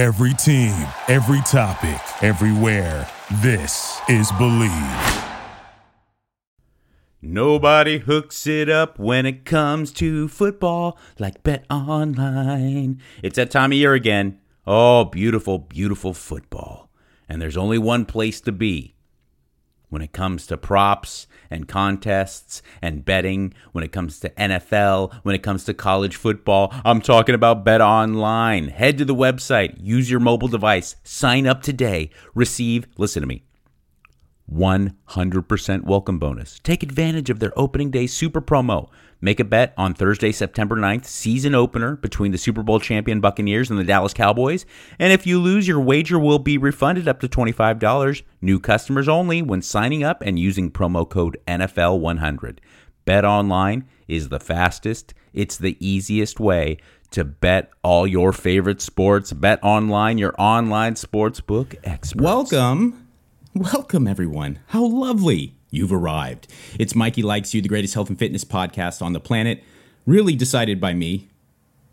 Every team, every topic, everywhere. This is Believe. Nobody hooks it up when it comes to football like Bet Online. It's that time of year again. Oh, beautiful, beautiful football. And there's only one place to be when it comes to props and contests and betting, when it comes to NFL, when it comes to college football. I'm talking about Bet Online. Head to the website, use your mobile device, sign up today, receive, listen to me, 100% welcome bonus. Take advantage of their opening day super promo. Make a bet on Thursday, September 9th, season opener between the Super Bowl champion Buccaneers and the Dallas Cowboys. And if you lose, your wager will be refunded up to $25. New customers only when signing up and using promo code NFL100. Bet online is the fastest, it's the easiest way to bet all your favorite sports. Bet online, your online sportsbook experts. Welcome Welcome, everyone. How lovely you've arrived. It's Mikey Likes You, the greatest health and fitness podcast on the planet, really decided by me.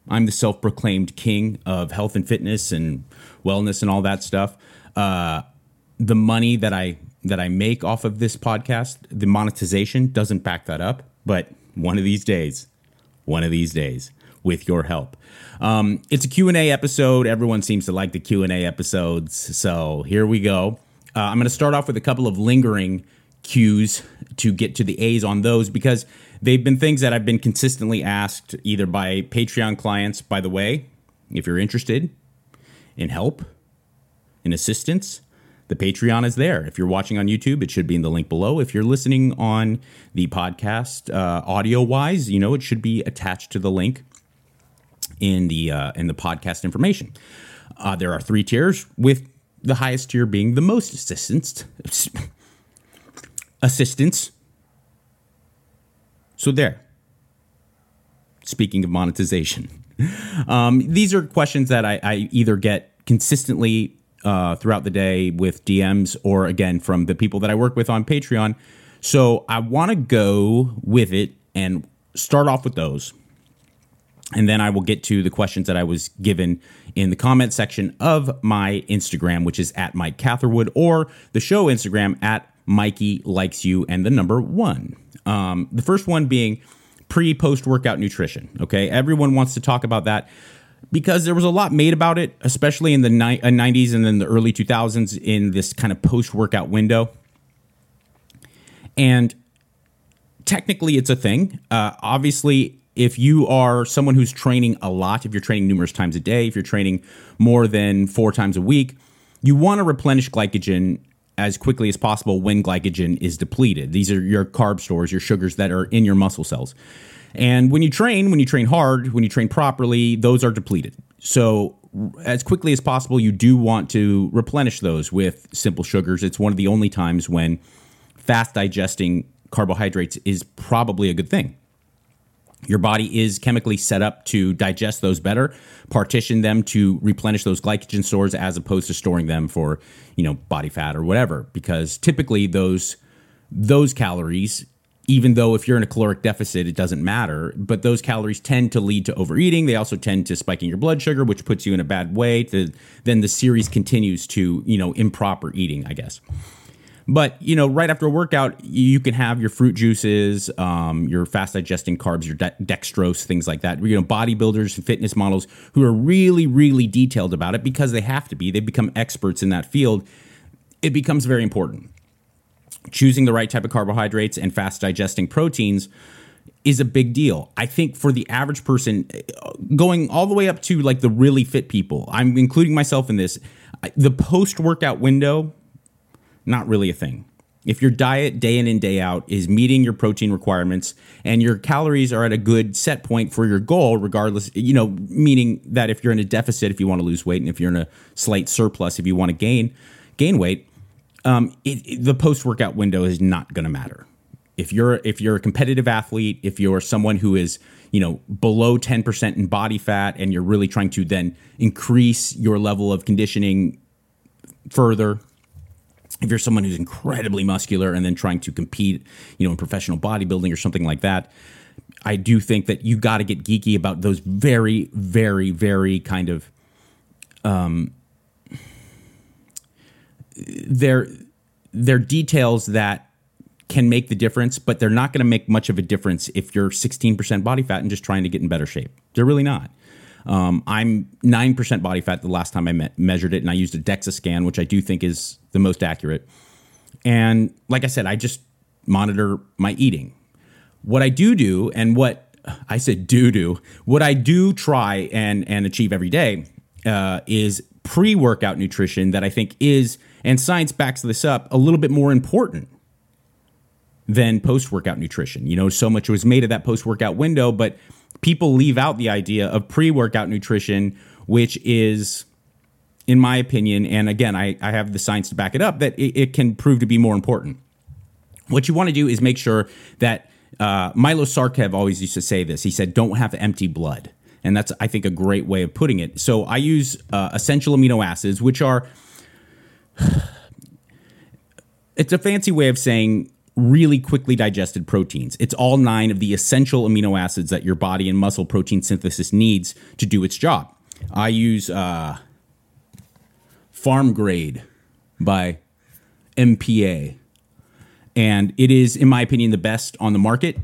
I'm the self proclaimed king of health and fitness and wellness and all that stuff. Uh, the money that I that I make off of this podcast, the monetization doesn't back that up. But one of these days, one of these days, with your help, um, it's a Q and A episode. Everyone seems to like the Q and A episodes, so here we go. Uh, I'm going to start off with a couple of lingering cues to get to the A's on those because they've been things that I've been consistently asked either by Patreon clients. By the way, if you're interested in help, in assistance, the Patreon is there. If you're watching on YouTube, it should be in the link below. If you're listening on the podcast, uh, audio wise, you know it should be attached to the link in the uh, in the podcast information. Uh, there are three tiers with the highest tier being the most assistance. Assistance. So there. Speaking of monetization, um, these are questions that I, I either get consistently uh, throughout the day with DMs or again from the people that I work with on Patreon. So I want to go with it and start off with those and then I will get to the questions that I was given in the comment section of my Instagram, which is at Mike Catherwood, or the show Instagram at Mikey Likes You and the number one. Um, the first one being pre post workout nutrition. Okay. Everyone wants to talk about that because there was a lot made about it, especially in the ni- 90s uh, and then the early 2000s in this kind of post workout window. And technically, it's a thing. Uh, obviously, if you are someone who's training a lot, if you're training numerous times a day, if you're training more than four times a week, you want to replenish glycogen as quickly as possible when glycogen is depleted. These are your carb stores, your sugars that are in your muscle cells. And when you train, when you train hard, when you train properly, those are depleted. So, as quickly as possible, you do want to replenish those with simple sugars. It's one of the only times when fast digesting carbohydrates is probably a good thing your body is chemically set up to digest those better, partition them to replenish those glycogen stores as opposed to storing them for, you know, body fat or whatever. Because typically those those calories, even though if you're in a caloric deficit, it doesn't matter, but those calories tend to lead to overeating. They also tend to spiking your blood sugar, which puts you in a bad way. To then the series continues to, you know, improper eating, I guess. But you know, right after a workout, you can have your fruit juices, um, your fast digesting carbs, your de- dextrose, things like that. You know, bodybuilders and fitness models who are really, really detailed about it because they have to be. They become experts in that field. It becomes very important. Choosing the right type of carbohydrates and fast digesting proteins is a big deal. I think for the average person, going all the way up to like the really fit people, I'm including myself in this. The post workout window not really a thing. If your diet day in and day out is meeting your protein requirements and your calories are at a good set point for your goal, regardless, you know, meaning that if you're in a deficit, if you want to lose weight, and if you're in a slight surplus, if you want to gain gain weight, um, it, it, the post workout window is not going to matter. If you're if you're a competitive athlete, if you're someone who is you know below 10% in body fat and you're really trying to then increase your level of conditioning further if you're someone who's incredibly muscular and then trying to compete, you know, in professional bodybuilding or something like that, I do think that you got to get geeky about those very, very, very kind of um, they're they're details that can make the difference, but they're not going to make much of a difference if you're 16% body fat and just trying to get in better shape. They're really not. Um, I'm 9% body fat the last time I me- measured it, and I used a DEXA scan, which I do think is the most accurate. And like I said, I just monitor my eating. What I do do, and what I said do do, what I do try and, and achieve every day uh, is pre workout nutrition that I think is, and science backs this up, a little bit more important than post workout nutrition. You know, so much was made of that post workout window, but people leave out the idea of pre workout nutrition, which is, in my opinion, and again, I, I have the science to back it up, that it, it can prove to be more important. What you want to do is make sure that uh, Milo Sarcev always used to say this. He said, "Don't have empty blood," and that's I think a great way of putting it. So I use uh, essential amino acids, which are it's a fancy way of saying really quickly digested proteins. It's all nine of the essential amino acids that your body and muscle protein synthesis needs to do its job. I use uh, Farm Grade by MPA, and it is, in my opinion, the best on the market.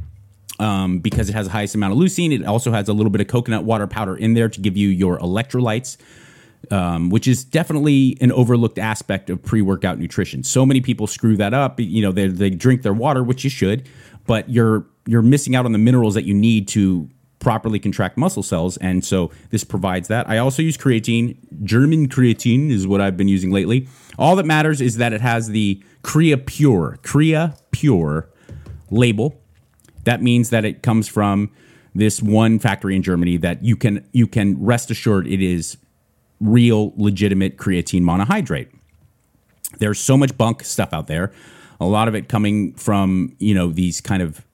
Um, because it has the highest amount of leucine. It also has a little bit of coconut water powder in there to give you your electrolytes, um, which is definitely an overlooked aspect of pre-workout nutrition. So many people screw that up. You know, they, they drink their water, which you should, but you're you're missing out on the minerals that you need to properly contract muscle cells. And so this provides that. I also use creatine. German creatine is what I've been using lately. All that matters is that it has the Creapure, Crea Pure label. That means that it comes from this one factory in Germany that you can you can rest assured it is real, legitimate creatine monohydrate. There's so much bunk stuff out there. A lot of it coming from you know these kind of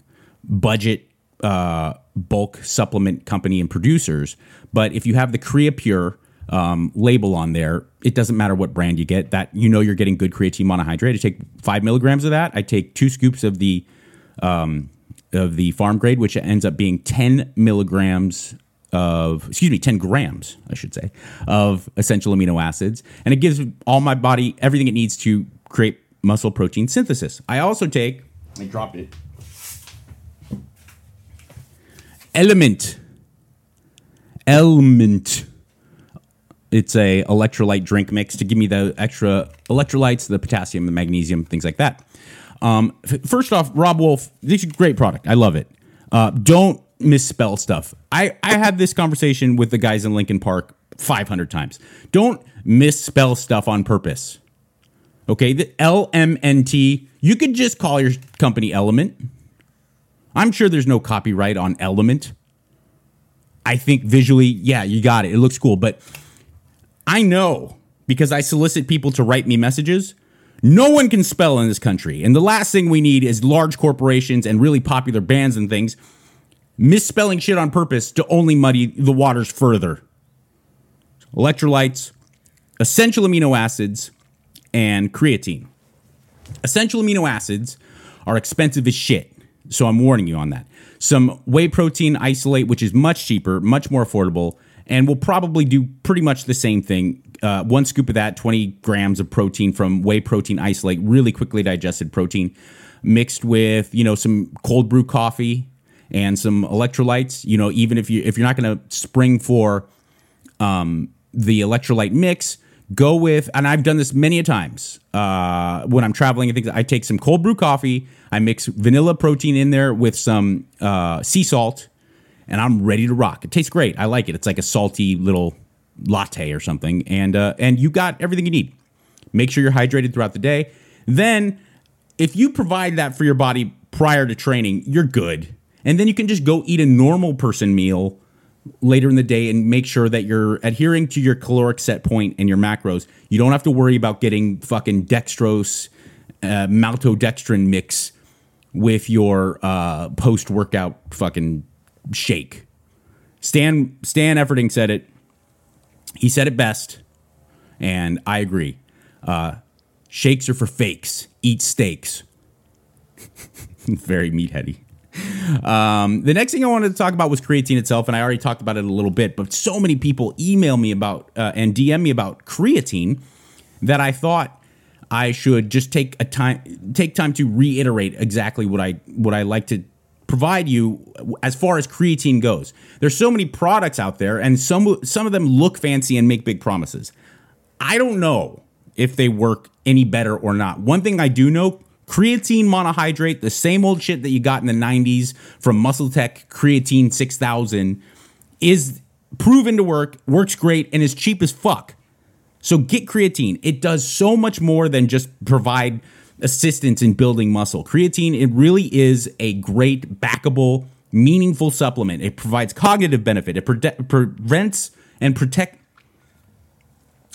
budget uh, bulk supplement company and producers. But if you have the Creapure um, label on there, it doesn't matter what brand you get. That you know you're getting good creatine monohydrate. I take five milligrams of that. I take two scoops of the um, of the farm grade, which ends up being ten milligrams of excuse me 10 grams i should say of essential amino acids. And it gives all my body everything it needs to create muscle protein synthesis. I also take i dropped it element. Element. It's a electrolyte drink mix to give me the extra electrolytes the potassium the magnesium things like that. Um, f- first off Robb Wolf this is a great product. I love it. Uh, don't misspell stuff. I, I had this conversation with the guys in Linkin Park 500 times. Don't misspell stuff on purpose. Okay, the LMNT, you could just call your company Element. I'm sure there's no copyright on Element. I think visually, yeah, you got it. It looks cool, but I know because I solicit people to write me messages. No one can spell in this country. And the last thing we need is large corporations and really popular bands and things misspelling shit on purpose to only muddy the waters further. Electrolytes, essential amino acids, and creatine. Essential amino acids are expensive as shit, so I'm warning you on that. Some whey protein isolate, which is much cheaper, much more affordable, and will probably do pretty much the same thing. Uh, one scoop of that, 20 grams of protein from whey protein isolate, really quickly digested protein, mixed with you know some cold brew coffee and some electrolytes. You know, even if you if you're not going to spring for um, the electrolyte mix, go with. And I've done this many a times uh, when I'm traveling and things. I take some cold brew coffee. I mix vanilla protein in there with some uh, sea salt, and I'm ready to rock. It tastes great. I like it. It's like a salty little latte or something, and uh, and you got everything you need. Make sure you're hydrated throughout the day. Then, if you provide that for your body prior to training, you're good. And then you can just go eat a normal person meal later in the day and make sure that you're adhering to your caloric set point and your macros. You don't have to worry about getting fucking dextrose, uh, maltodextrin mix with your uh, post workout fucking shake. Stan Stan Efferding said it. He said it best, and I agree. Uh, shakes are for fakes. Eat steaks. Very meatheady. Um, the next thing I wanted to talk about was creatine itself, and I already talked about it a little bit. But so many people email me about uh, and DM me about creatine that I thought I should just take a time take time to reiterate exactly what I what I like to provide you as far as creatine goes. There's so many products out there, and some some of them look fancy and make big promises. I don't know if they work any better or not. One thing I do know creatine monohydrate, the same old shit that you got in the 90s from Muscle Tech Creatine 6000, is proven to work, works great, and is cheap as fuck. So get creatine. It does so much more than just provide assistance in building muscle. Creatine, it really is a great, backable, meaningful supplement. It provides cognitive benefit. It pre- prevents and protect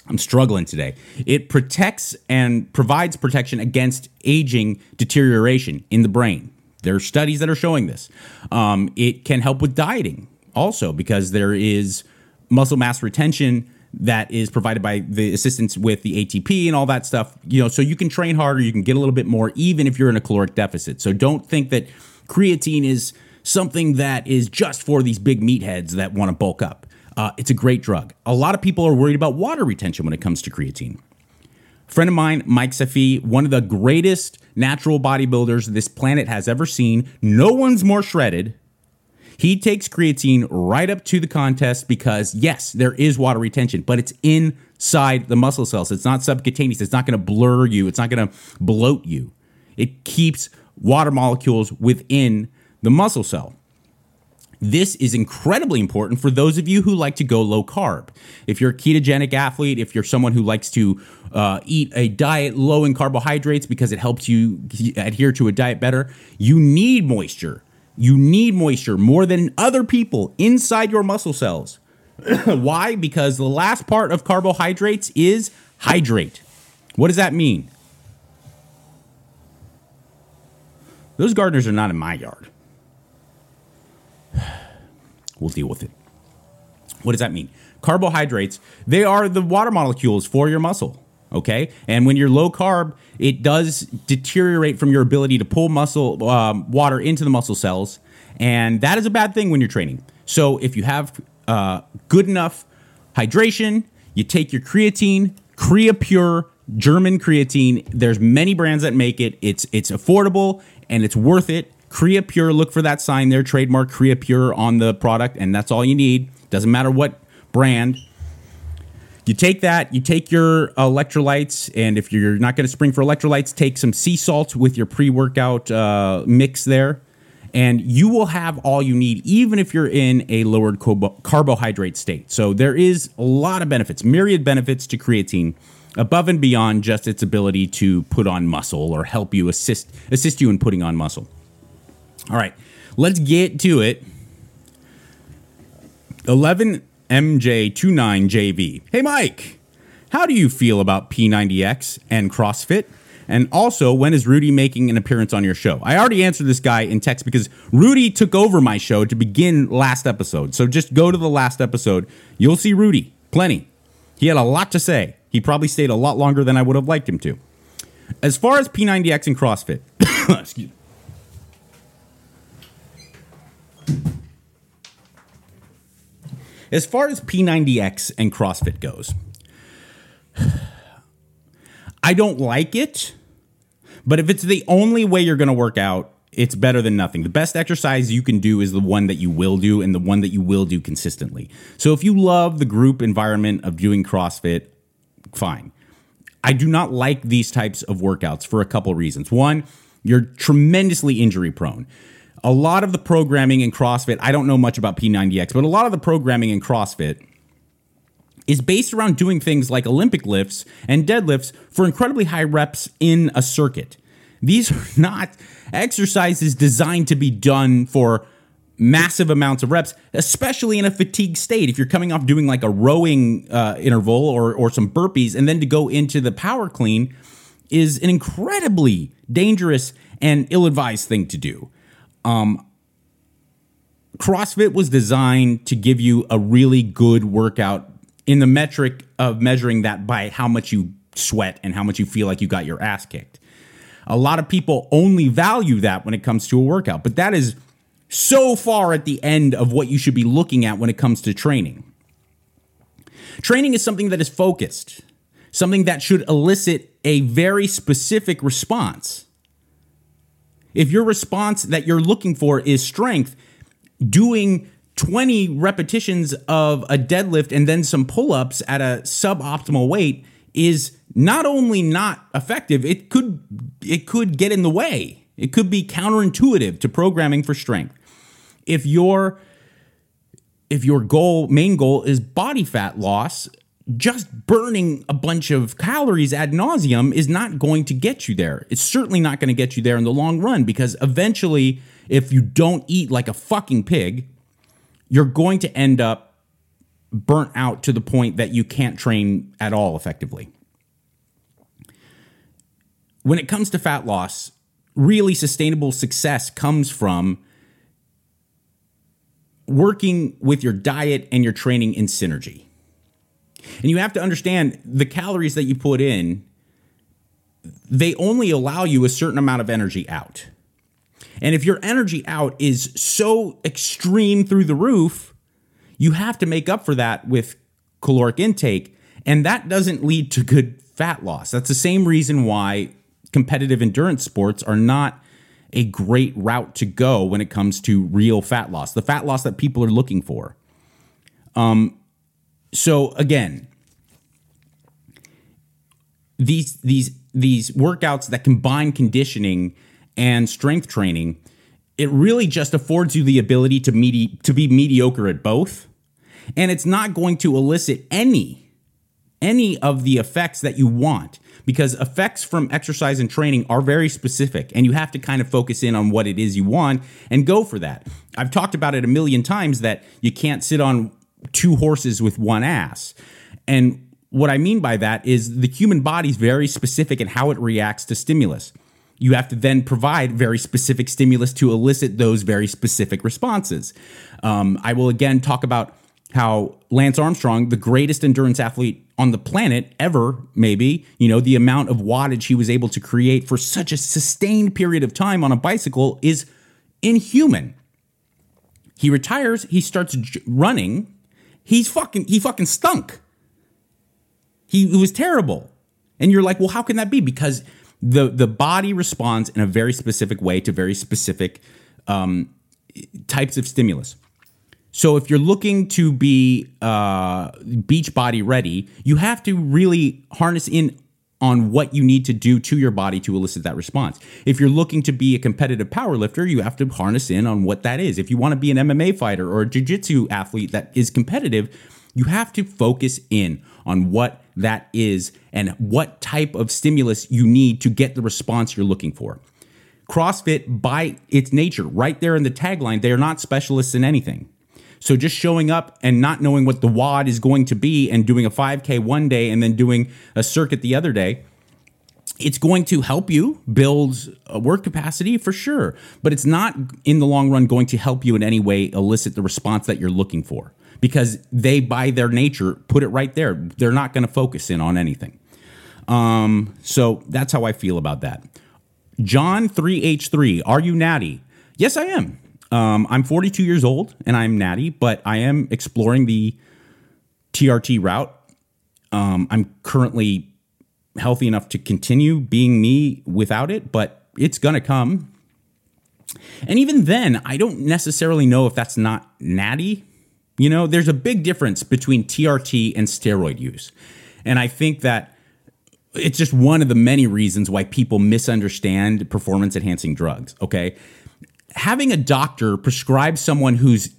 I'm struggling today. It protects and provides protection against aging deterioration in the brain. There are studies that are showing this. Um, it can help with dieting also because there is muscle mass retention that is provided by the assistance with the ATP and all that stuff. You know, so you can train harder, you can get a little bit more, even if you're in a caloric deficit. So don't think that creatine is something that is just for these big meatheads that want to bulk up. Uh, it's a great drug. A lot of people are worried about water retention when it comes to creatine. Friend of mine, Mike Safi, one of the greatest natural bodybuilders this planet has ever seen. No one's more shredded. He takes creatine right up to the contest because, yes, there is water retention, but it's inside the muscle cells. It's not subcutaneous. It's not going to blur you. It's not going to bloat you. It keeps water molecules within the muscle cell. This is incredibly important for those of you who like to go low carb. If you're a ketogenic athlete, if you're someone who likes to uh, eat a diet low in carbohydrates because it helps you adhere to a diet better, you need moisture. You need moisture more than other people inside your muscle cells. Why? Because the last part of carbohydrates is hydrate. What does that mean? Those gardeners are not in my yard. We'll deal with it. What does that mean? Carbohydrates, they are the water molecules for your muscle. Okay. And when you're low carb, it does deteriorate from your ability to pull muscle um, water into the muscle cells. And that is a bad thing when you're training. So if you have uh, good enough hydration, you take your creatine, Creapure German creatine. There's many brands that make it. It's it's affordable and it's worth it. Creapure, look for that sign there, trademark Creapure on the product, and that's all you need. Doesn't matter what brand. You take that, you take your electrolytes, and if you're not going to spring for electrolytes, take some sea salt with your pre workout uh, mix there, and you will have all you need, even if you're in a lowered carbohydrate state. So there is a lot of benefits, myriad benefits to creatine above and beyond just its ability to put on muscle or help you assist assist you in putting on muscle. All right, let's get to it. 11MJ29JV. Hey, Mike, how do you feel about P90X and CrossFit? And also, when is Rudy making an appearance on your show? I already answered this guy in text because Rudy took over my show to begin last episode. So just go to the last episode. You'll see Rudy. Plenty. He had a lot to say. He probably stayed a lot longer than I would have liked him to. As far as P90X and CrossFit, excuse me. As far as P90X and CrossFit goes, I don't like it, but if it's the only way you're going to work out, it's better than nothing. The best exercise you can do is the one that you will do and the one that you will do consistently. So if you love the group environment of doing CrossFit, fine. I do not like these types of workouts for a couple reasons. One, you're tremendously injury prone a lot of the programming in CrossFit, I don't know much about P90X, but a lot of the programming in CrossFit is based around doing things like Olympic lifts and deadlifts for incredibly high reps in a circuit. These are not exercises designed to be done for massive amounts of reps, especially in a fatigue state. If you're coming off doing like a rowing uh, interval or, or some burpees and then to go into the power clean is an incredibly dangerous and ill advised thing to do. Um, CrossFit was designed to give you a really good workout in the metric of measuring that by how much you sweat and how much you feel like you got your ass kicked. A lot of people only value that when it comes to a workout, but that is so far at the end of what you should be looking at when it comes to training. Training is something that is focused, something that should elicit a very specific response. If your response that you're looking for is strength, doing 20 repetitions of a deadlift and then some pull ups at a suboptimal weight is not only not effective, it could it could get in the way. It could be counterintuitive to programming for strength. If your if your goal main goal is body fat loss, just burning a bunch of calories ad nauseum is not going to get you there. It's certainly not going to get you there in the long run because eventually, if you don't eat like a fucking pig, you're going to end up burnt out to the point that you can't train at all effectively. When it comes to fat loss, really sustainable success comes from working with your diet and your training in synergy. And you have to understand the calories that you put in, they only allow you a certain amount of energy out. And if your energy out is so extreme through the roof, you have to make up for that with caloric intake. And that doesn't lead to good fat loss. That's the same reason why competitive endurance sports are not a great route to go when it comes to real fat loss, the fat loss that people are looking for. Um, so again, these these these workouts that combine conditioning and strength training, it really just affords you the ability to medi- to be mediocre at both, and it's not going to elicit any any of the effects that you want because effects from exercise and training are very specific and you have to kind of focus in on what it is you want and go for that. I've talked about it a million times that you can't sit on two horses with one ass. And what I mean by that is the human body is very specific in how it reacts to stimulus. You have to then provide very specific stimulus to elicit those very specific responses. Um, I will again talk about how Lance Armstrong, the greatest endurance athlete on the planet ever, maybe, you know, the amount of wattage he was able to create for such a sustained period of time on a bicycle is inhuman. He retires, he starts running. He's fucking he fucking stunk. He was terrible. And you're like, "Well, how can that be?" Because the the body responds in a very specific way to very specific um, types of stimulus. So if you're looking to be uh, beach body ready, you have to really harness in on what you need to do to your body to elicit that response. If you're looking to be a competitive power lifter, you have to harness in on what that is. If you want to be an MMA fighter or a jiu-jitsu athlete that is competitive, you have to focus in on what that is and what type of stimulus you need to get the response you're looking for. CrossFit, by its nature, right there in the tagline, they are not specialists in anything. So just showing up and not knowing what the WOD is going to be and doing a 5K one day and then doing a circuit the other day, it's going to help you build a work capacity for sure, but it's not in the long run going to help you in any way elicit the response that you're looking for because they, by their nature, put it right there. They're not going to focus in on anything. Um, so that's how I feel about that. John 3H3, are you natty? Yes, I am. Um, I'm 42 years old and I'm natty, but I am exploring the TRT route. Um, I'm currently healthy enough to continue being me without it, but it's going to come. And even then, I don't necessarily know if that's not natty. You know, there's a big difference between TRT and steroid use. And I think that it's just one of the many reasons why people misunderstand performance enhancing drugs. Okay having a doctor prescribe someone who's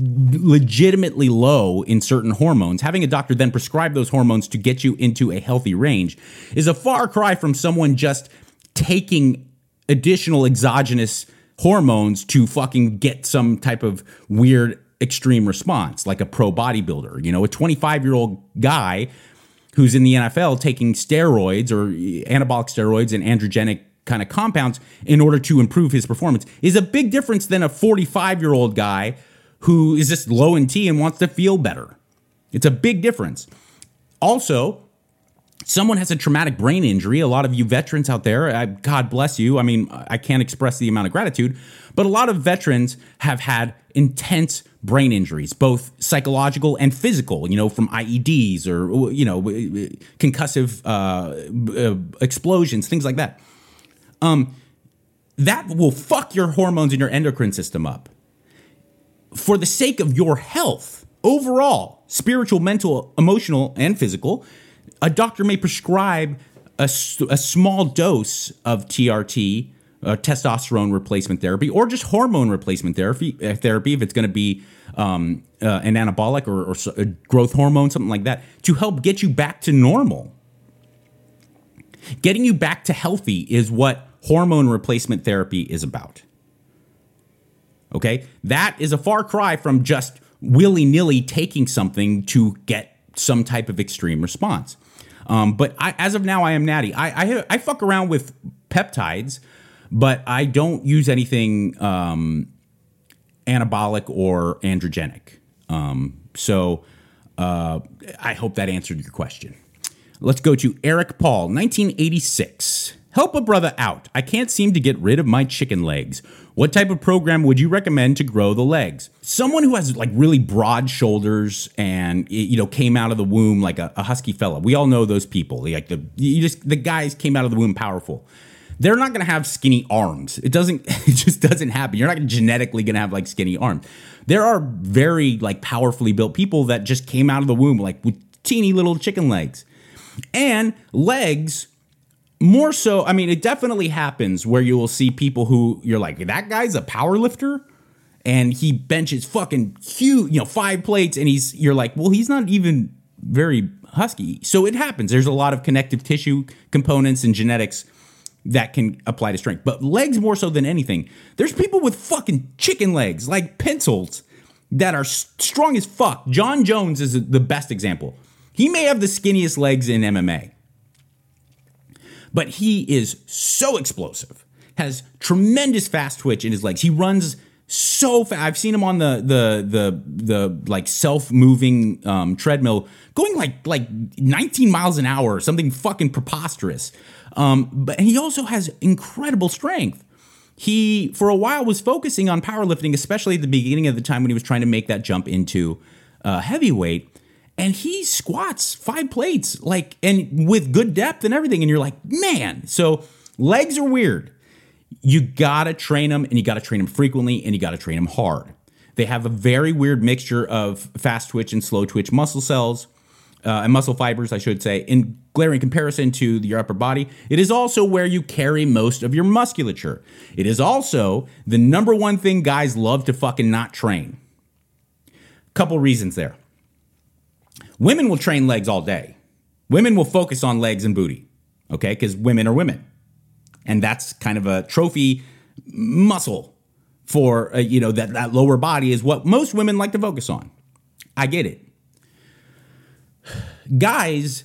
legitimately low in certain hormones, having a doctor then prescribe those hormones to get you into a healthy range is a far cry from someone just taking additional exogenous hormones to fucking get some type of weird extreme response, like a pro bodybuilder. You know, a 25 year old guy who's in the NFL taking steroids or anabolic steroids and androgenic kind of compounds in order to improve his performance is a big difference than a 45 year old guy who is just low in T and wants to feel better. It's a big difference. Also, someone has a traumatic brain injury, a lot of you veterans out there, I, God bless you. I mean, I can't express the amount of gratitude, but a lot of veterans have had intense brain injuries, both psychological and physical, you know, from IEDs or, you know, concussive uh, uh, explosions, things like that. Um, that will fuck your hormones and your endocrine system up. For the sake of your health, overall, spiritual, mental, emotional, and physical, a doctor may prescribe a, a small dose of TRT, uh, testosterone replacement therapy, or just hormone replacement therapy. Uh, therapy if it's going to be um, uh, an anabolic or, or growth hormone, something like that, to help get you back to normal. Getting you back to healthy is what hormone replacement therapy is about. Okay, that is a far cry from just willy nilly taking something to get some type of extreme response. Um, but I, as of now, I am natty. I, I, I fuck around with peptides, but I don't use anything um, anabolic or androgenic. Um, so uh, I hope that answered your question. Let's go to Eric Paul, 1986. Help a brother out. I can't seem to get rid of my chicken legs. What type of program would you recommend to grow the legs? Someone who has like really broad shoulders and you know came out of the womb like a, a husky fella. We all know those people. Like the you just the guys came out of the womb powerful. They're not going to have skinny arms. It doesn't it just doesn't happen. You're not genetically going to have like skinny arms. There are very like powerfully built people that just came out of the womb like with teeny little chicken legs. And legs more so, I mean, it definitely happens where you will see people who you're like, that guy's a power lifter and he benches fucking huge, you know, five plates, and he's you're like, well, he's not even very husky. So it happens. There's a lot of connective tissue components and genetics that can apply to strength. But legs more so than anything. There's people with fucking chicken legs, like pencils, that are strong as fuck. Jon Jones is the best example. He may have the skinniest legs in MMA but he is so explosive, has tremendous fast twitch in his legs. He runs so fast. I've seen him on the the the the like self moving um, treadmill going like like 19 miles an hour, something fucking preposterous. Um, but he also has incredible strength. He for a while was focusing on powerlifting, especially at the beginning of the time when he was trying to make that jump into uh, heavyweight and he squats five plates like and with good depth and everything and you're like man so legs are weird. You gotta train them and you gotta train them frequently and you gotta train them hard. They have a very weird mixture of fast twitch and slow twitch muscle cells uh, and muscle fibers i should say in glaring comparison to your upper body. It is also where you carry most of your musculature. It is also the number one thing guys love to fucking not train. Couple reasons there Women will train legs all day. Women will focus on legs and booty, okay? Because women are women. And that's kind of a trophy muscle for, uh, you know, that, that lower body is what most women like to focus on. I get it. Guys,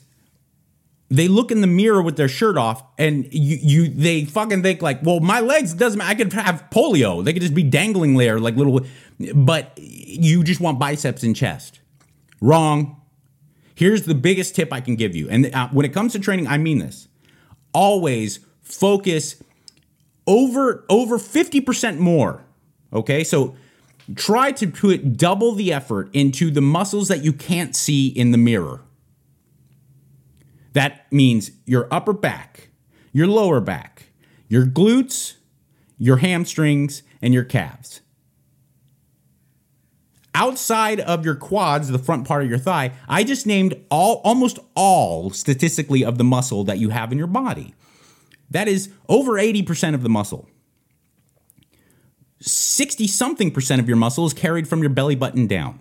they look in the mirror with their shirt off and you, you they fucking think like, well, my legs doesn't I could have polio. They could just be dangling there like little but you just want biceps and chest. Wrong. Here's the biggest tip I can give you. And uh, when it comes to training, I mean this. Always focus over over 50% more. Okay? So try to put double the effort into the muscles that you can't see in the mirror. That means your upper back, your lower back, your glutes, your hamstrings, and your calves outside of your quads, the front part of your thigh, I just named all almost all statistically of the muscle that you have in your body. That is over 80% of the muscle. 60 something percent of your muscle is carried from your belly button down.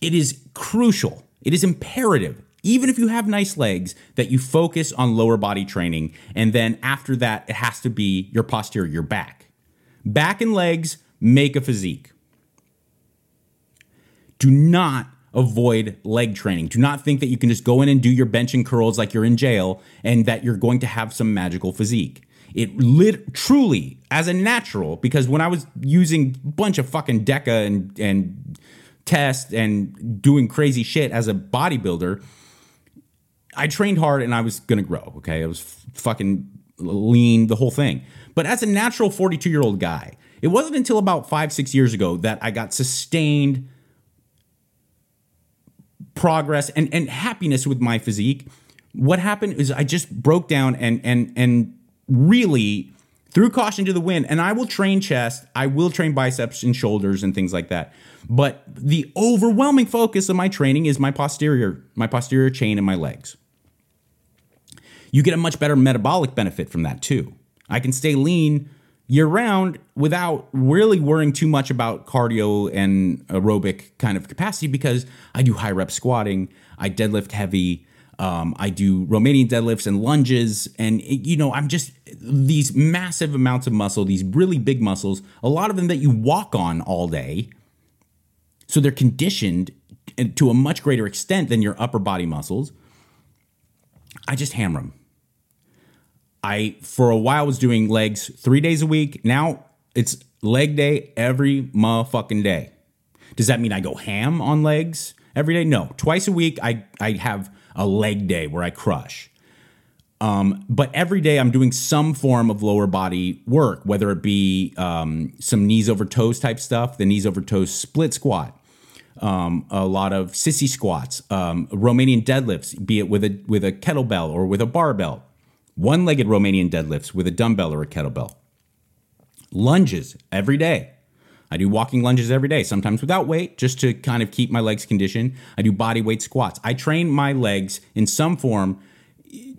It is crucial, it is imperative, even if you have nice legs, that you focus on lower body training. And then after that, it has to be your posterior, your back. Back and legs, make a physique. Do not avoid leg training. Do not think that you can just go in and do your bench and curls like you're in jail and that you're going to have some magical physique. It lit truly as a natural because when I was using a bunch of fucking DECA and and test and doing crazy shit as a bodybuilder, I trained hard and I was gonna grow. Okay, I was fucking lean, the whole thing. But as a natural 42 year old guy, it wasn't until about five, six years ago that I got sustained progress and, and happiness with my physique. What happened is I just broke down and and and really threw caution to the wind. And I will train chest, I will train biceps and shoulders and things like that. But the overwhelming focus of my training is my posterior, my posterior chain and my legs. You get a much better metabolic benefit from that too. I can stay lean year round without really worrying too much about cardio and aerobic kind of capacity because I do high rep squatting, I deadlift heavy, um, I do Romanian deadlifts and lunges, and it, you know I'm just these massive amounts of muscle, these really big muscles, a lot of them that you walk on all day, so they're conditioned to a much greater extent than your upper body muscles. I just hammer them. I for a while was doing legs three days a week. Now it's leg day every motherfucking day. Does that mean I go ham on legs every day? No. Twice a week I I have a leg day where I crush. Um, but every day I'm doing some form of lower body work, whether it be um, some knees over toes type stuff, the knees over toes split squat, um, a lot of sissy squats, um, Romanian deadlifts, be it with a with a kettlebell or with a barbell, one legged Romanian deadlifts with a dumbbell or a kettlebell, lunges every day. I do walking lunges every day, sometimes without weight, just to kind of keep my legs conditioned. I do body weight squats. I train my legs in some form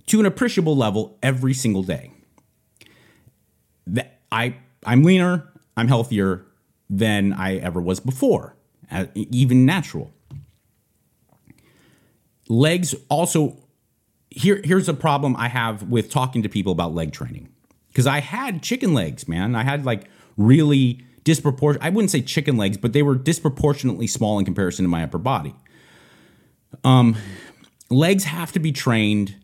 to an appreciable level every single day. I I'm leaner, I'm healthier than I ever was before, uh, even natural. Legs also here here's a problem I have with talking to people about leg training. Cuz I had chicken legs, man. I had like really disproportionate I wouldn't say chicken legs, but they were disproportionately small in comparison to my upper body. Um legs have to be trained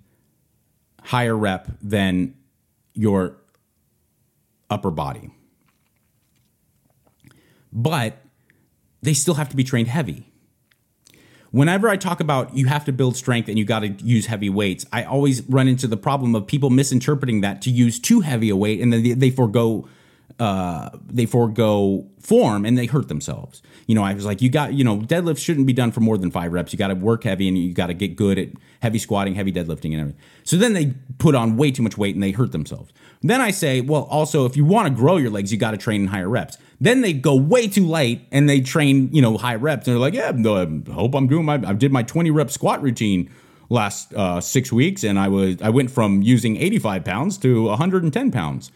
higher rep than your upper body. But they still have to be trained heavy whenever I talk about you have to build strength and you got to use heavy weights, I always run into the problem of people misinterpreting that to use too heavy a weight and then they, they forego uh, they forego form and they hurt themselves. You know, I was like, you got, you know, deadlifts shouldn't be done for more than five reps. You got to work heavy and you got to get good at heavy squatting, heavy deadlifting, and everything. So then they put on way too much weight and they hurt themselves. Then I say, well, also, if you want to grow your legs, you got to train in higher reps. Then they go way too light and they train, you know, high reps. And they're like, yeah, I hope I'm doing my, I did my 20 rep squat routine last uh, six weeks and I was, I went from using 85 pounds to 110 pounds.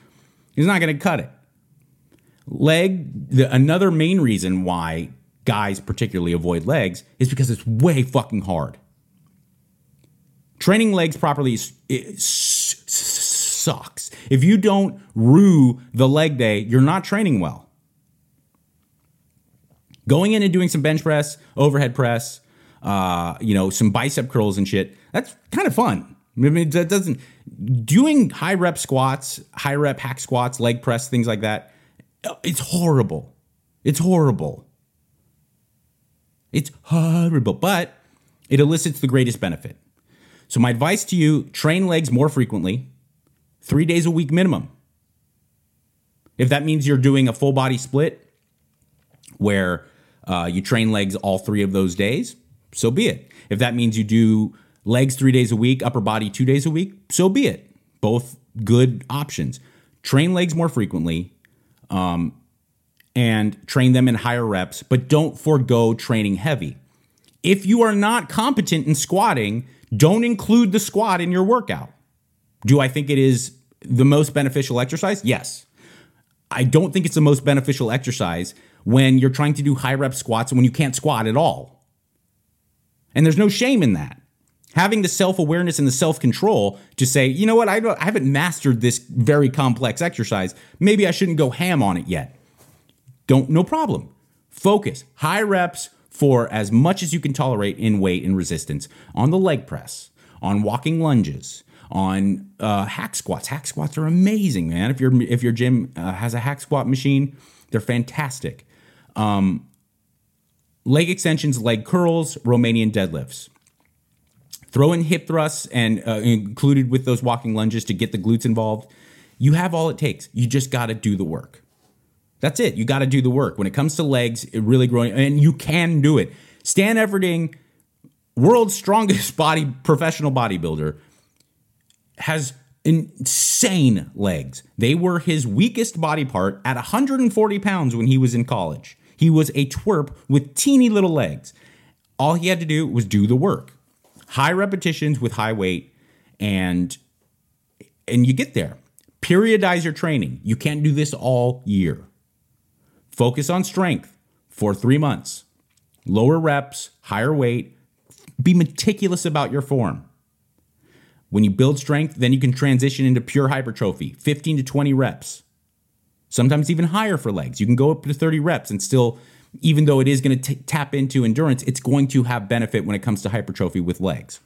He's not going to cut it. Leg, the, another main reason why guys particularly avoid legs is because it's way fucking hard. Training legs properly sucks. If you don't rue the leg day, you're not training well. Going in and doing some bench press, overhead press, uh, you know, some bicep curls and shit, that's kind of fun. I mean, that doesn't doing high rep squats, high rep hack squats, leg press, things like that it's horrible. It's horrible. It's horrible, but it elicits the greatest benefit. So, my advice to you train legs more frequently, three days a week minimum. If that means you're doing a full body split where uh, you train legs all three of those days, so be it. If that means you do legs three days a week, upper body two days a week, so be it. Both good options. Train legs more frequently, um, and train them in higher reps, but don't forego training heavy. If you are not competent in squatting, don't include the squat in your workout. Do I think it is the most beneficial exercise? Yes. I don't think it's the most beneficial exercise when you're trying to do high rep squats and when you can't squat at all. And there's no shame in that. Having the self awareness and the self control to say, you know what, I, I haven't mastered this very complex exercise. Maybe I shouldn't go ham on it yet. Don't, no problem. Focus, high reps for as much as you can tolerate in weight and resistance on the leg press, on walking lunges, on uh, hack squats. Hack squats are amazing, man. If your if your gym uh, has a hack squat machine, they're fantastic. Um, leg extensions, leg curls, Romanian deadlifts throw in hip thrusts and uh, included with those walking lunges to get the glutes involved. You have all it takes. You just got to do the work. That's it. You got to do the work. When it comes to legs, it really growing, and you can do it. Stan Efferding, world's strongest body professional bodybuilder, has insane legs. They were his weakest body part at 140 pounds when he was in college. He was a twerp with teeny little legs. All he had to do was do the work. High repetitions with high weight and and you get there. Periodize your training. You can't do this all year. Focus on strength for 3 months. Lower reps, higher weight. Be meticulous about your form. When you build strength, then you can transition into pure hypertrophy, 15 to 20 reps. Sometimes even higher for legs. You can go up to 30 reps and still, even though it is going to tap into endurance, it's going to have benefit when it comes to hypertrophy with legs.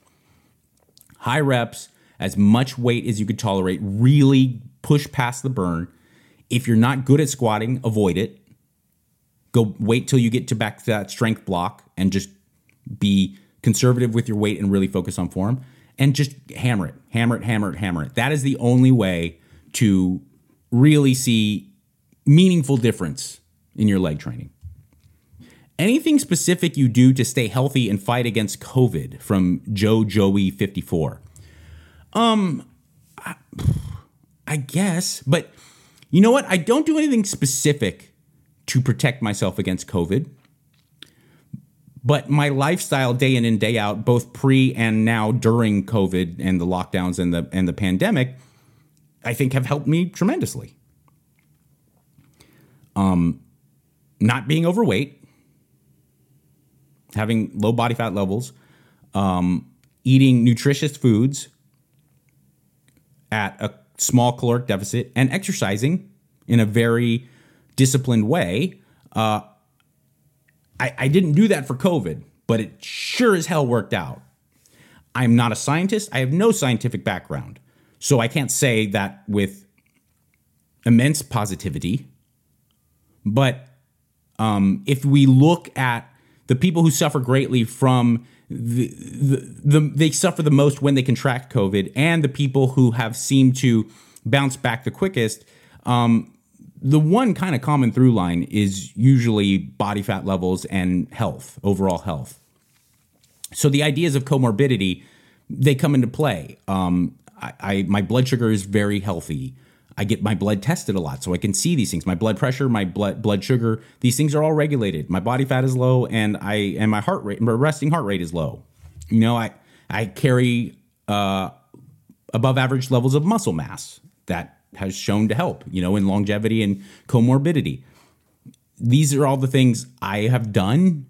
High reps, as much weight as you could tolerate, really push past the burn. If you're not good at squatting, avoid it. Go wait till you get to back to that strength block and just be conservative with your weight and really focus on form and just hammer it, hammer it, hammer it, hammer it. That is the only way to really see meaningful difference in your leg training. Anything specific you do to stay healthy and fight against COVID from Joe Joey 54? Um, I, I guess, but you know what? I don't do anything specific to protect myself against COVID. But my lifestyle day in and day out, both pre and now during COVID and the lockdowns and the and the pandemic, I think have helped me tremendously. Um, not being overweight, having low body fat levels, um, eating nutritious foods at a small caloric deficit, and exercising in a very disciplined way. Uh, I, I didn't do that for COVID, but it sure as hell worked out. I'm not a scientist. I have no scientific background. So I can't say that with immense positivity. But um, if we look at the people who suffer greatly from the, the, the, they suffer the most when they contract COVID, and the people who have seemed to bounce back the quickest, um, the one kind of common through line is usually body fat levels and health, overall health. So the ideas of comorbidity they come into play. Um, I, I my blood sugar is very healthy. I get my blood tested a lot so I can see these things. My blood pressure, my blood blood sugar, these things are all regulated. My body fat is low and I and my heart rate, my resting heart rate is low. You know, I I carry uh, above average levels of muscle mass that has shown to help, you know, in longevity and comorbidity. These are all the things I have done,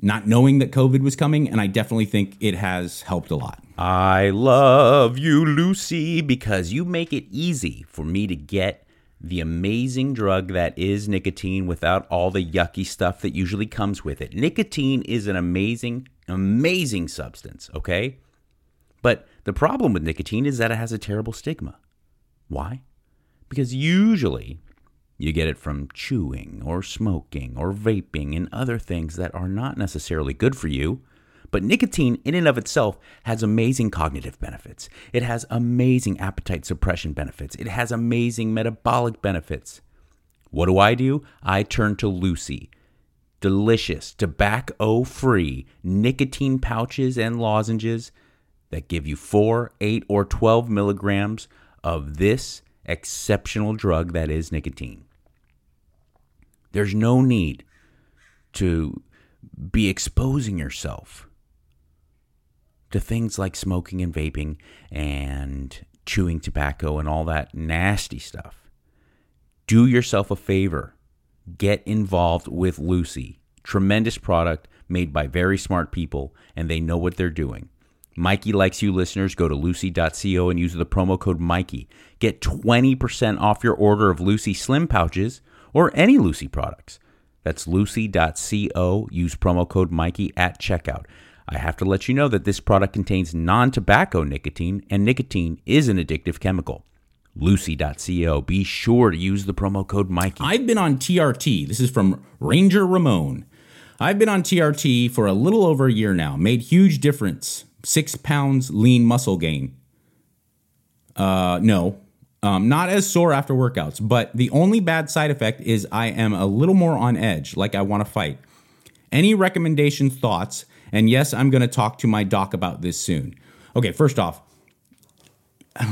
not knowing that COVID was coming, and I definitely think it has helped a lot. I love you, Lucy, because you make it easy for me to get the amazing drug that is nicotine without all the yucky stuff that usually comes with it. Nicotine is an amazing, amazing substance, okay? But the problem with nicotine is that it has a terrible stigma. Why? Because usually you get it from chewing or smoking or vaping and other things that are not necessarily good for you. But nicotine, in and of itself, has amazing cognitive benefits. It has amazing appetite suppression benefits. It has amazing metabolic benefits. What do I do? I turn to Lucy. Delicious, tobacco free nicotine pouches and lozenges that give you 4, 8, or 12 milligrams of this exceptional drug that is nicotine. There's no need to be exposing yourself to things like smoking and vaping and chewing tobacco and all that nasty stuff. Do yourself a favor. Get involved with Lucy. Tremendous product made by very smart people, and they know what they're doing. Mikey likes you listeners. Go to lucy.co and use the promo code Mikey. Get 20% off your order of Lucy Slim pouches or any Lucy products. That's lucy.co. Use promo code Mikey at checkout. I have to let you know that this product contains non tobacco nicotine, and nicotine is an addictive chemical. Lucy.co. Be sure to use the promo code Mikey. I've been on TRT. This is from Ranger Ramon. I've been on TRT for a little over a year now. Made huge difference six pounds lean muscle gain. Uh, no, um, not as sore after workouts, but the only bad side effect is I am a little more on edge, like I want to fight. Any recommendations, thoughts? And yes, I'm going to talk to my doc about this soon. Okay, first off,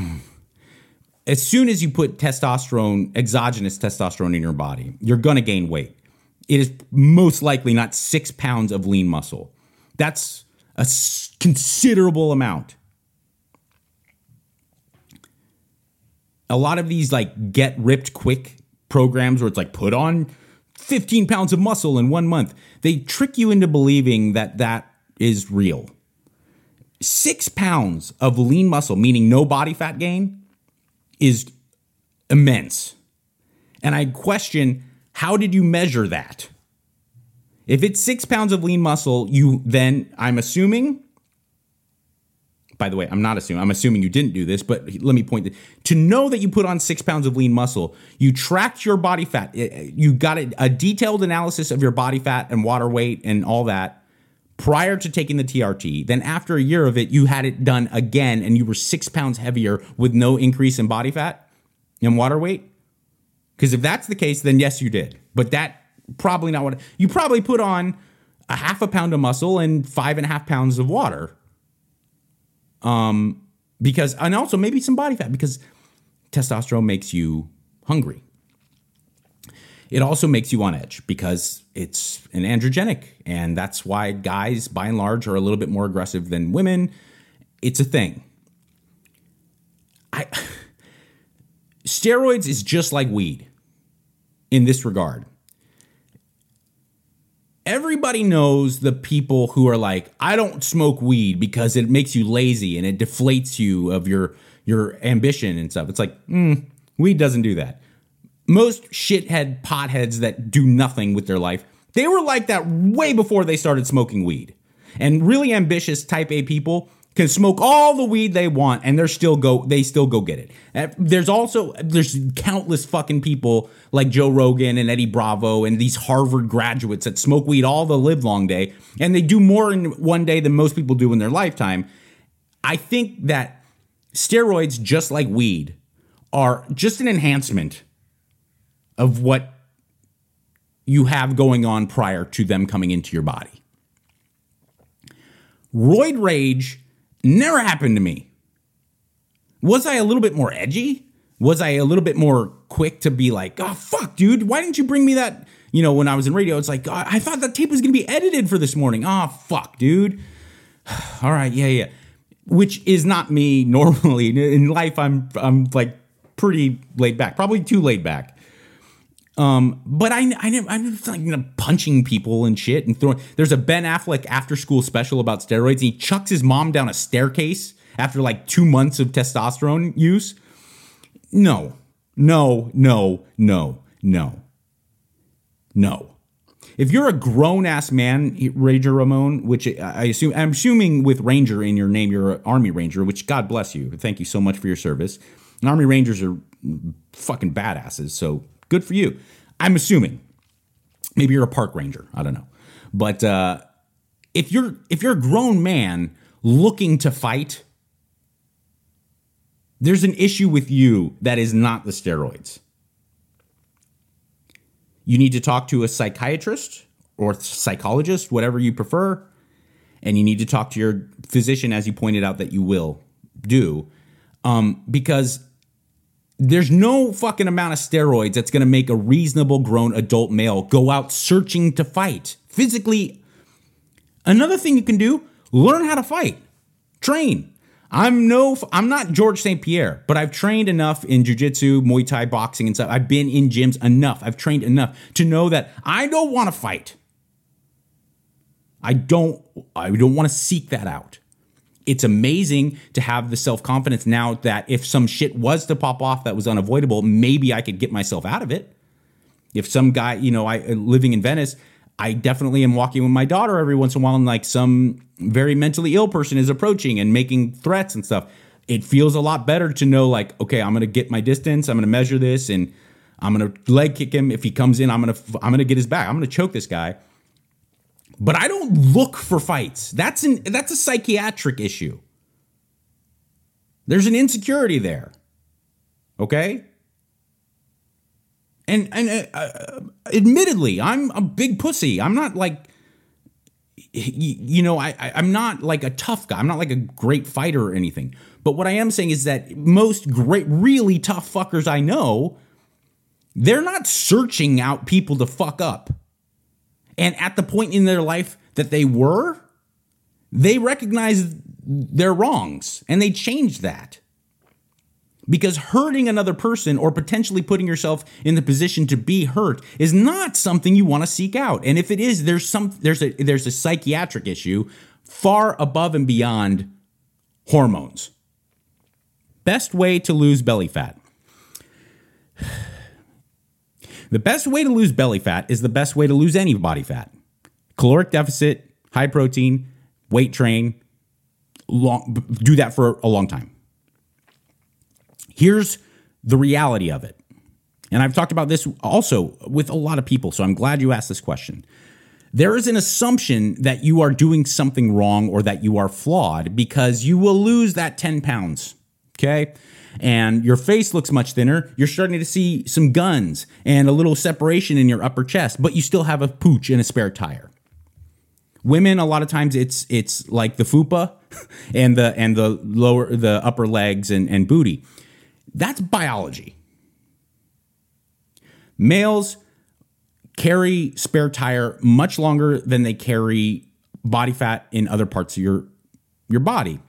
as soon as you put testosterone, exogenous testosterone in your body, you're going to gain weight. It is most likely not six pounds of lean muscle. That's a considerable amount. A lot of these like get ripped quick programs where it's like put on 15 pounds of muscle in one month, they trick you into believing that that is real. Six pounds of lean muscle, meaning no body fat gain, is immense. And I question how did you measure that? If it's six pounds of lean muscle, you then, I'm assuming, by the way, I'm not assuming, I'm assuming you didn't do this, but let me point this. To know that you put on six pounds of lean muscle, you tracked your body fat. Eh, eh, you got a detailed analysis of your body fat and water weight and all that prior to taking the TRT. Then after a year of it, you had it done again and you were six pounds heavier with no increase in body fat and water weight. Because if that's the case, then yes, you did. But that probably not what you probably put on a half a pound of muscle and five and a half pounds of water. Um, because and also maybe some body fat because testosterone makes you hungry. It also makes you on edge because it's an androgenic, and that's why guys, by and large, are a little bit more aggressive than women. It's a thing. I steroids is just like weed in this regard. Everybody knows the people who are like, I don't smoke weed because it makes you lazy and it deflates you of your your ambition and stuff. It's like, mm, weed doesn't do that most shithead potheads that do nothing with their life, they were like that way before they started smoking weed. And really ambitious type A people can smoke all the weed they want and they're still go they still go get it. Uh, there's also there's countless fucking people like Joe Rogan and Eddie Bravo and these Harvard graduates that smoke weed all the live long day and they do more in one day than most people do in their lifetime. I think that steroids just like weed are just an enhancement of what you have going on prior to them coming into your body. Roid rage never happened to me. Was I a little bit more edgy? Was I a little bit more quick to be like, oh, fuck, dude, why didn't you bring me that? You know, when I was in radio, it's like, I thought that tape was going to be edited for this morning. Oh, fuck, dude. All right, yeah, yeah. Which is not me normally. In life, I'm, I'm like pretty laid back, probably too laid back. Um, but I, I, I'm like you know, punching people and shit and throwing. There's a Ben Affleck after school special about steroids. And he chucks his mom down a staircase after like two months of testosterone use. No, no, no, no, no, no. If you're a grown ass man, Ranger Ramon, which I assume, I'm assuming with Ranger in your name, you're an Army Ranger, which God bless you. Thank you so much for your service. And Army Rangers are fucking badasses. So Good for you. I'm assuming. Maybe you're a park ranger. I don't know. But uh, if you're if you're a grown man looking to fight, there's an issue with you that is not the steroids. You need to talk to a psychiatrist or psychologist, whatever you prefer, and you need to talk to your physician, as you pointed out that you will do, um, because there's no fucking amount of steroids that's going to make a reasonable grown adult male go out searching to fight physically. Another thing you can do, learn how to fight. Train. I'm no I'm not George St. Pierre, but I've trained enough in jiu-jitsu, Muay Thai, boxing and stuff. I've been in gyms enough. I've trained enough to know that I don't want to fight. I don't I don't want to seek that out it's amazing to have the self confidence now that if some shit was to pop off that was unavoidable, maybe I could get myself out of it. If some guy, you know, I living in Venice, I definitely am walking with my daughter every once in a while, and like some very mentally ill person is approaching and making threats and stuff. It feels a lot better to know, like, okay, I'm gonna get my distance, I'm gonna measure this, and I'm gonna leg kick him. If he comes in, I'm gonna I'm gonna get his back. I'm gonna choke this guy. But I don't look for fights. That's an that's a psychiatric issue. There's an insecurity there. Okay? And and uh, uh, admittedly, I'm a big pussy. I'm not like you know, I, I am not like a tough guy. I'm not like a great fighter or anything. But what I am saying is that most great, really tough fuckers I know, they're not searching out people to fuck up. And at the point in their life that they were, they recognized their wrongs and they changed that. Because hurting another person or potentially putting yourself in the position to be hurt is not something you want to seek out. And if it is there's some there's a there's a psychiatric issue far above and beyond hormones. Best way to lose belly fat the best way to lose belly fat is the best way to lose any body fat caloric deficit high protein weight train long do that for a long time Here's the reality of it. And I've talked about this also with a lot of people, so I'm glad you asked this question. There is an assumption that you are doing something wrong or that you are flawed because you will lose that 10 pounds. Okay. And your face looks much thinner. You're starting to see some guns and a little separation in your upper chest, but you still have a pooch and a spare tire. Women, a lot of times it's it's like the fupa and the and the lower the upper legs and, and booty. That's biology. Males carry spare tire much longer than they carry body fat in other parts of your your body.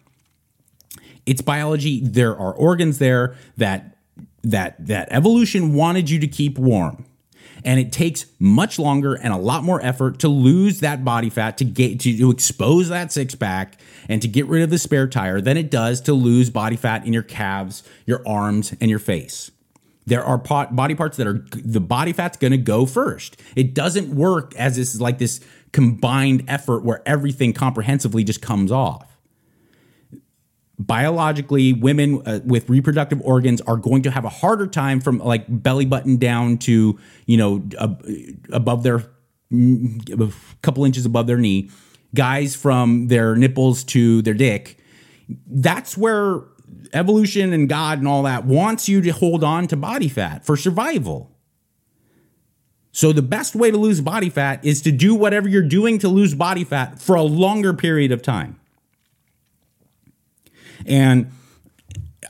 It's biology. There are organs there that that that evolution wanted you to keep warm. And it takes much longer and a lot more effort to lose that body fat to get to, to expose that six pack and to get rid of the spare tire than it does to lose body fat in your calves, your arms, and your face. There are pot, body parts that are the body fat's going to go first. It doesn't work as this is like this combined effort where everything comprehensively just comes off biologically women uh, with reproductive organs are going to have a harder time from like belly button down to you know uh, above their mm, a couple inches above their knee guys from their nipples to their dick. That's where evolution and god and all that wants you to hold on to body fat for survival. So the best way to lose body fat is to do whatever you're doing to lose body fat for a longer period of time and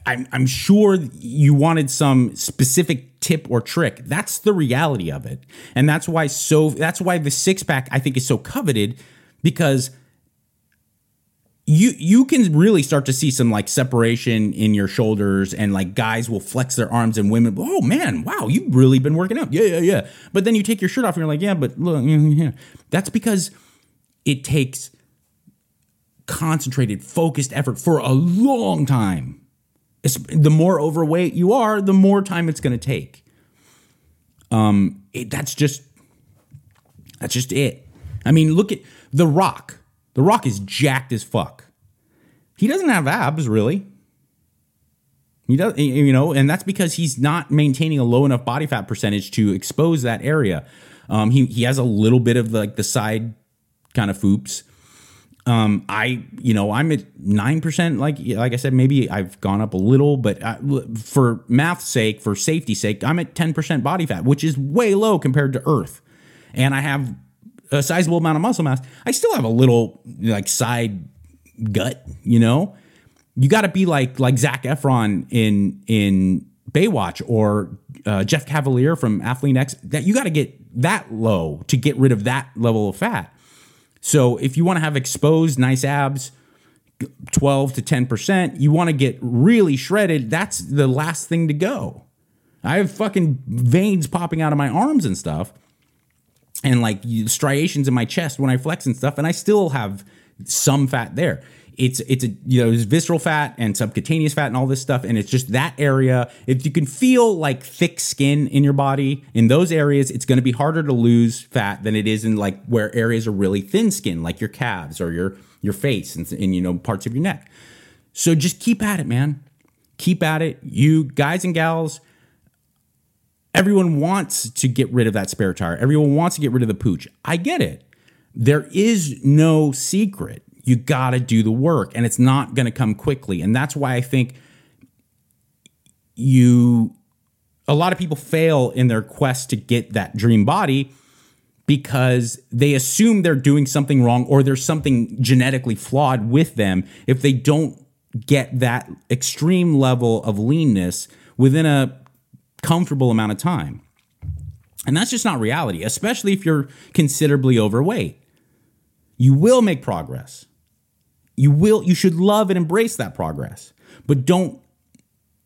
I'm, I'm sure you wanted some specific tip or trick. That's the reality of it. And that's why so that's why the six pack I think is so coveted because you you can really start to see some like separation in your shoulders and like guys will flex their arms and women oh man wow you've really been working out yeah yeah yeah but then you take your shirt off and you're like yeah but look yeah. that's because it takes concentrated, focused effort for a long time. It's, the more overweight you are, the more time it's going to take. Um, it, that's just that's just it. I mean, look at The Rock. The Rock is jacked as fuck. He doesn't have abs, really. He does, you know, and that's because he's not maintaining a low enough body fat percentage to expose that area. Um, he he has a little bit of like the side kind of foops, um, I, you know, I'm at nine percent. Like, like I said, maybe I've gone up a little, but I, for math's sake, for safety's sake, I'm at ten percent body fat, which is way low compared to Earth. And I have a sizable amount of muscle mass. I still have a little like side gut. You know, you got to be like like Zac Efron in in Baywatch or uh, Jeff Cavaliere from Athlean X. That you got to get that low to get rid of that level of fat. So if you want to have exposed nice abs, 12 to 10%, you want to get really shredded, that's the last thing to go. I have fucking veins popping out of my arms and stuff and like striations in my chest when I flex and stuff and I still have some fat there it's it's a you know there's visceral fat and subcutaneous fat and all this stuff and it's just that area. If you can feel like thick skin in your body in those areas it's going to be harder to lose fat than it is in like where areas are really thin skin like your calves or your your face and, and you know parts of your neck. So just keep at it man. Keep at it. You guys and gals everyone wants to get rid of that spare tire. Everyone wants to get rid of the pooch. I get it. There is no secret. You got to do the work and it's not going to come quickly. And that's why I think you a lot of people fail in their quest to get that dream body because they assume they're doing something wrong or there's something genetically flawed with them if they don't get that extreme level of leanness within a comfortable amount of time. And that's just not reality, especially if you're considerably overweight. You will make progress. You will you should love and embrace that progress. But don't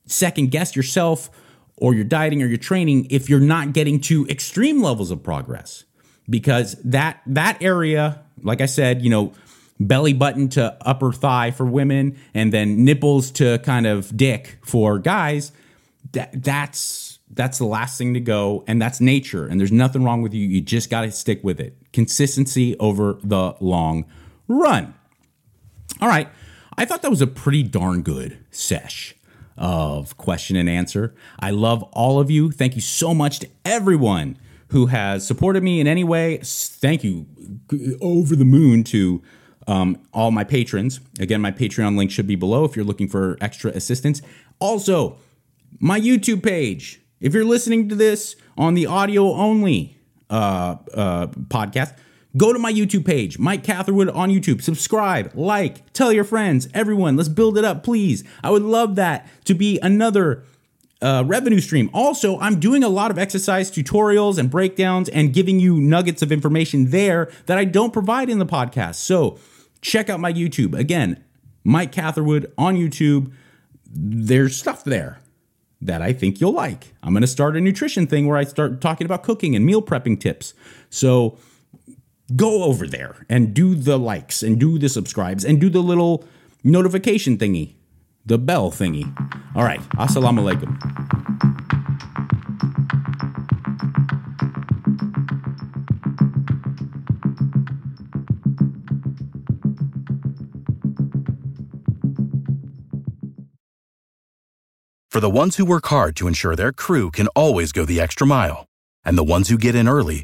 second guess yourself or your dieting or your training if you're not getting to extreme levels of progress. Because that that area, like I said, you know, belly button to upper thigh for women and then nipples to kind of dick for guys, that that's that's the last thing to go. And that's nature. And there's nothing wrong with you. You just got to stick with it. Consistency over the long run all right. I thought that was a pretty darn good sesh of question and answer. I love all of you. Thank you so much to everyone who has supported me in any way. Thank you over the moon to um, all my patrons. Again my patreon link should be below if you're looking for extra assistance. Also my youtube page. If you're listening to this on the audio only uh, uh, podcast, go to my YouTube page, Mike Catherwood on YouTube. Subscribe, like, tell your friends, everyone. Let's build it up, please. I would love that to be another uh, revenue stream. Also, I'm doing a lot of exercise tutorials and breakdowns and giving you nuggets of information there that I don't provide in the podcast. So check out my YouTube. Again, Mike Catherwood on YouTube. There's stuff there that I think you'll like. I'm going to start a nutrition thing where I start talking about cooking and meal prepping tips. So go over there and do the likes and do the subscribes and do the little notification thingy, the bell thingy. All right. Assalamu alaikum. For the ones who work hard to ensure their crew can always go the extra mile, and the ones who get in early